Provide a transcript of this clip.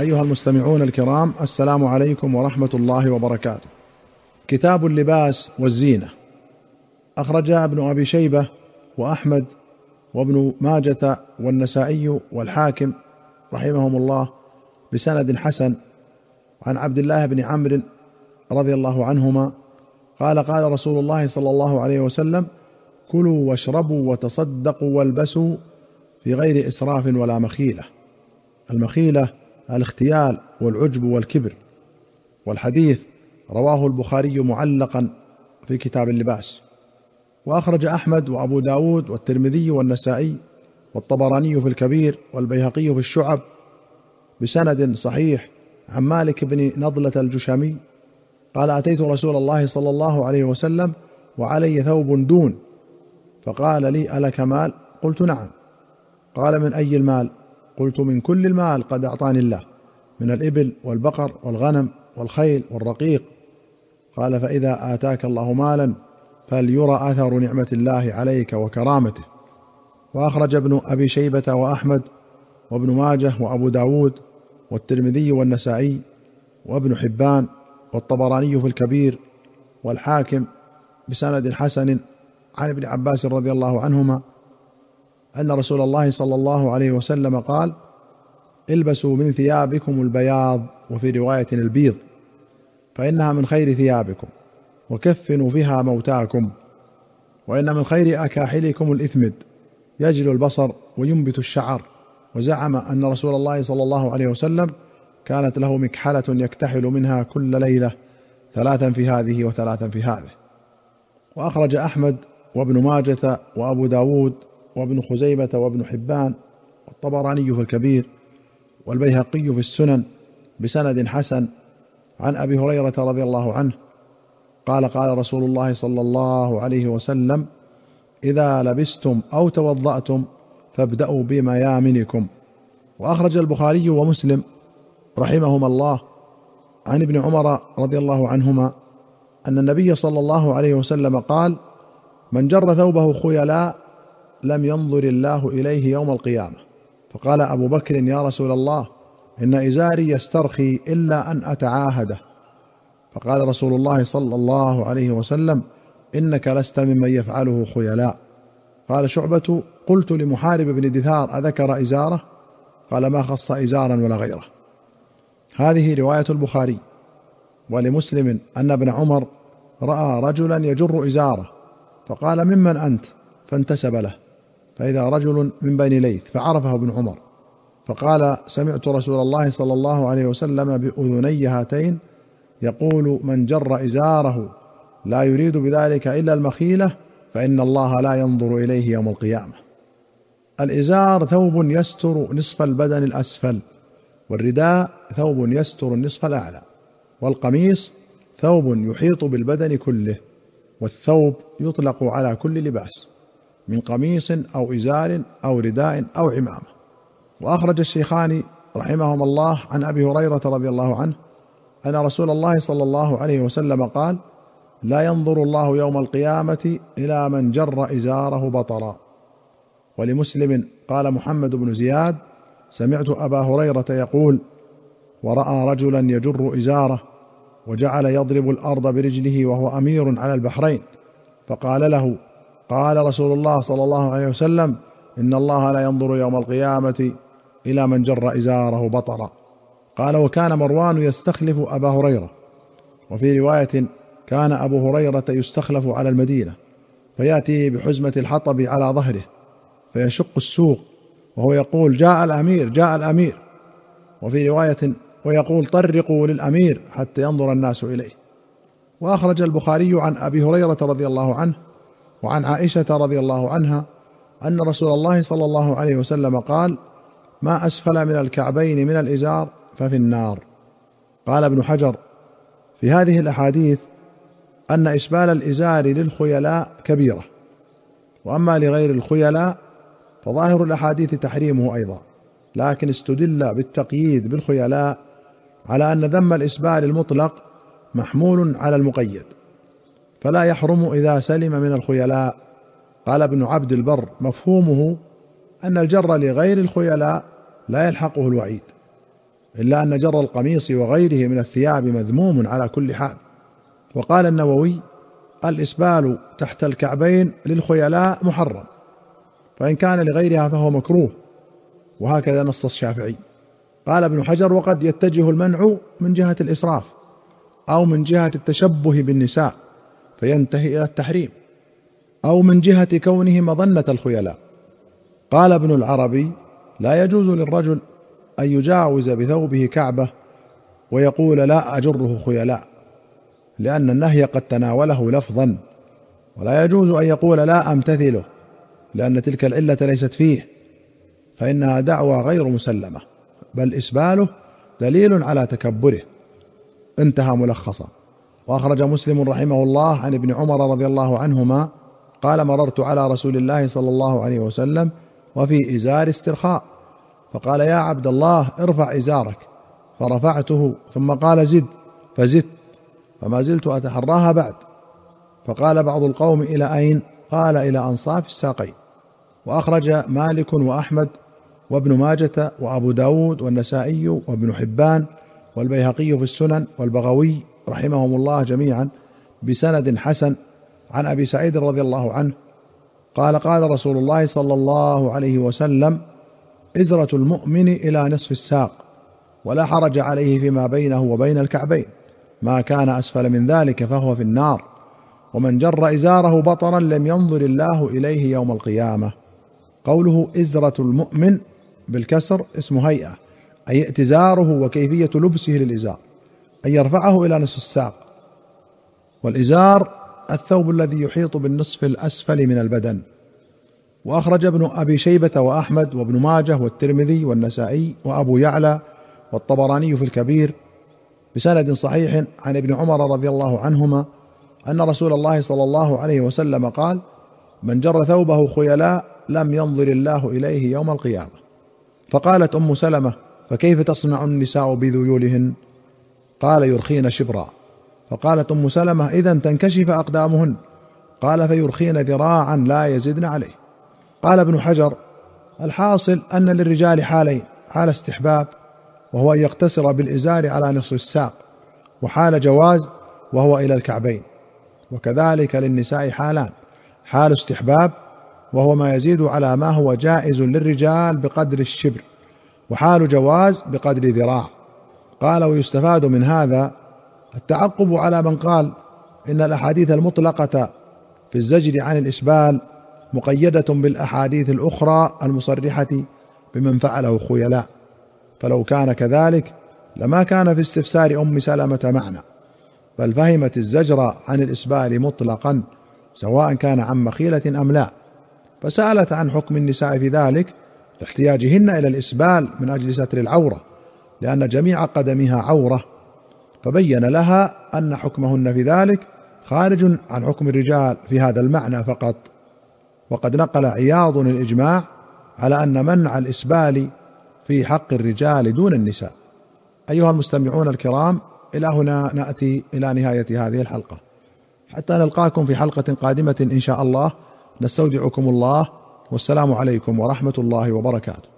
أيها المستمعون الكرام السلام عليكم ورحمة الله وبركاته. كتاب اللباس والزينة أخرج ابن أبي شيبة وأحمد وابن ماجة والنسائي والحاكم رحمهم الله بسند حسن عن عبد الله بن عمرو رضي الله عنهما قال قال رسول الله صلى الله عليه وسلم: كلوا واشربوا وتصدقوا والبسوا في غير إسراف ولا مخيلة. المخيلة الاختيال والعجب والكبر والحديث رواه البخاري معلقا في كتاب اللباس. وأخرج أحمد وأبو داود والترمذي والنسائي والطبراني في الكبير والبيهقي في الشعب بسند صحيح عن مالك بن نضلة الجشامي قال أتيت رسول الله صلى الله عليه وسلم وعلي ثوب دون فقال لي ألك مال؟ قلت نعم. قال من أي المال؟ قلت من كل المال قد أعطاني الله من الإبل والبقر والغنم والخيل والرقيق. قال فإذا آتاك الله مالا فليرى أثر نعمة الله عليك وكرامته. وأخرج ابن أبي شيبة وأحمد وابن ماجه وأبو داود والترمذي والنسائي وابن حبان والطبراني في الكبير والحاكم بسند حسن عن ابن عباس رضي الله عنهما أن رسول الله صلى الله عليه وسلم قال البسوا من ثيابكم البياض وفي رواية البيض فإنها من خير ثيابكم وكفنوا فيها موتاكم وإن من خير أكاحلكم الإثمد يجل البصر وينبت الشعر. وزعم أن رسول الله صلى الله عليه وسلم كانت له مكحلة يكتحل منها كل ليلة ثلاثا في هذه وثلاثا في هذه. وأخرج أحمد وابن ماجة وأبو داود وابن خزيمة وابن حبان والطبراني في الكبير والبيهقي في السنن بسند حسن عن أبي هريرة رضي الله عنه قال قال رسول الله صلى الله عليه وسلم إذا لبستم أو توضأتم فابدأوا بميامنكم وأخرج البخاري ومسلم رحمهما الله عن ابن عمر رضي الله عنهما أن النبي صلى الله عليه وسلم قال من جر ثوبه خيلاء لم ينظر الله إليه يوم القيامة. فقال أبو بكر يا رسول الله إن إزاري يسترخي إلا أن أتعاهده. فقال رسول الله صلى الله عليه وسلم إنك لست ممن يفعله خيلاء. قال شعبة قلت لمحارب بن دثار أذكر إزاره؟ قال ما خص إزارا ولا غيره. هذه رواية البخاري. ولمسلم أن ابن عمر رأى رجلا يجر إزاره فقال ممن أنت؟ فانتسب له. فإذا رجل من بني ليث فعرفه ابن عمر فقال سمعت رسول الله صلى الله عليه وسلم بأذني هاتين يقول من جر إزاره لا يريد بذلك إلا المخيلة فإن الله لا ينظر إليه يوم القيامة. الإزار ثوب يستر نصف البدن الأسفل والرداء ثوب يستر النصف الأعلى والقميص ثوب يحيط بالبدن كله والثوب يطلق على كل لباس. من قميص أو إزار أو رداء أو عمامة. وأخرج الشيخان رحمهما الله عن أبي هريرة رضي الله عنه أن رسول الله صلى الله عليه وسلم قال لا ينظر الله يوم القيامة إلى من جر إزاره بطرا. ولمسلم قال محمد بن زياد سمعت أبا هريرة يقول ورأى رجلا يجر إزاره وجعل يضرب الأرض برجله وهو أمير على البحرين. فقال له قال رسول الله صلى الله عليه وسلم إن الله لا ينظر يوم القيامة إلى من جر إزاره بطرا. قال وكان مروان يستخلف أبا هريرة. وفي رواية كان أبو هريرة يستخلف على المدينة فياتي بحزمة الحطب على ظهره فيشق السوق وهو يقول جاء الأمير جاء الأمير. وفي رواية ويقول طرقوا للأمير حتى ينظر الناس إليه. وأخرج البخاري عن أبي هريرة رضي الله عنه وعن عائشة رضي الله عنها أن رسول الله صلى الله عليه وسلم قال ما أسفل من الكعبين من الإزار ففي النار قال ابن حجر في هذه الأحاديث أن إسبال الإزار للخيلاء كبيرة وأما لغير الخيلاء فظاهر الأحاديث تحريمه أيضا لكن استدل بالتقييد بالخيلاء على أن ذم الإسبال المطلق محمول على المقيد فلا يحرم إذا سلم من الخيلاء. قال ابن عبد البر مفهومه أن الجر لغير الخيلاء لا يلحقه الوعيد إلا أن جر القميص وغيره من الثياب مذموم على كل حال. وقال النووي الإسبال تحت الكعبين للخيلاء محرم فإن كان لغيرها فهو مكروه وهكذا نص الشافعي. قال ابن حجر وقد يتجه المنع من جهة الإسراف أو من جهة التشبه بالنساء. فينتهي إلى التحريم أو من جهة كونه مظنة الخيلاء. قال ابن العربي لا يجوز للرجل أن يجاوز بثوبه كعبة ويقول لا أجره خيلاء لأن النهي قد تناوله لفظا. ولا يجوز أن يقول لا أمتثله لأن تلك العلة ليست فيه فإنها دعوى غير مسلمة بل إسباله دليل على تكبره. انتهى ملخصا. وأخرج مسلم رحمه الله عن ابن عمر رضي الله عنهما قال مررت على رسول الله صلى الله عليه وسلم وفي إزار استرخاء. فقال يا عبد الله ارفع إزارك. فرفعته ثم قال زد. فزدت. فما زلت أتحراها بعد. فقال بعض القوم إلى أين؟ قال إلى أنصاف الساقين. وأخرج مالك وأحمد وابن ماجة وأبو داود والنسائي وابن حبان والبيهقي في السنن والبغوي رحمهم الله جميعا بسند حسن عن أبي سعيد رضي الله عنه قال قال رسول الله صلى الله عليه وسلم إزرة المؤمن إلى نصف الساق ولا حرج عليه فيما بينه وبين الكعبين ما كان أسفل من ذلك فهو في النار ومن جر إزاره بطرا لم ينظر الله إليه يوم القيامة قوله إزرة المؤمن بالكسر اسم هيئة أي ائتزاره وكيفية لبسه للإزار. أن يرفعه إلى نصف الساق. والإزار الثوب الذي يحيط بالنصف الأسفل من البدن. وأخرج ابن أبي شيبة وأحمد وابن ماجه والترمذي والنسائي وأبو يعلى والطبراني في الكبير بسند صحيح عن ابن عمر رضي الله عنهما أن رسول الله صلى الله عليه وسلم قال من جر ثوبه خيلاء لم ينظر الله إليه يوم القيامة فقالت أم سلمة فكيف تصنع النساء بذيولهن؟ قال يرخين شبرا. فقالت أم سلمة اذا تنكشف أقدامهن. قال فيرخين ذراعا لا يزدن عليه. قال ابن حجر الحاصل أن للرجال حالين حال استحباب وهو أن يقتصر بالإزار على نصف الساق وحال جواز وهو إلى الكعبين. وكذلك للنساء حالان حال استحباب وهو ما يزيد على ما هو جائز للرجال بقدر الشبر وحال جواز بقدر ذراع. قال ويستفاد من هذا التعقب على من قال إن الأحاديث المطلقة في الزجر عن الإسبال مقيدة بالأحاديث الأخرى المصرحة بمن فعله خيلاء فلو كان كذلك لما كان في استفسار أم سلمة معنى بل فهمت الزجر عن الإسبال مطلقا سواء كان عن مخيلة أم لا فسألت عن حكم النساء في ذلك لاحتياجهن إلى الإسبال من أجل ستر العورة. لأن جميع قدمها عورة فبين لها أن حكمهن في ذلك خارج عن حكم الرجال في هذا المعنى فقط. وقد نقل عياض الإجماع على أن منع الإسبال في حق الرجال دون النساء. أيها المستمعون الكرام إلى هنا نأتي إلى نهاية هذه الحلقة. حتى نلقاكم في حلقة قادمة إن شاء الله نستودعكم الله والسلام عليكم ورحمة الله وبركاته.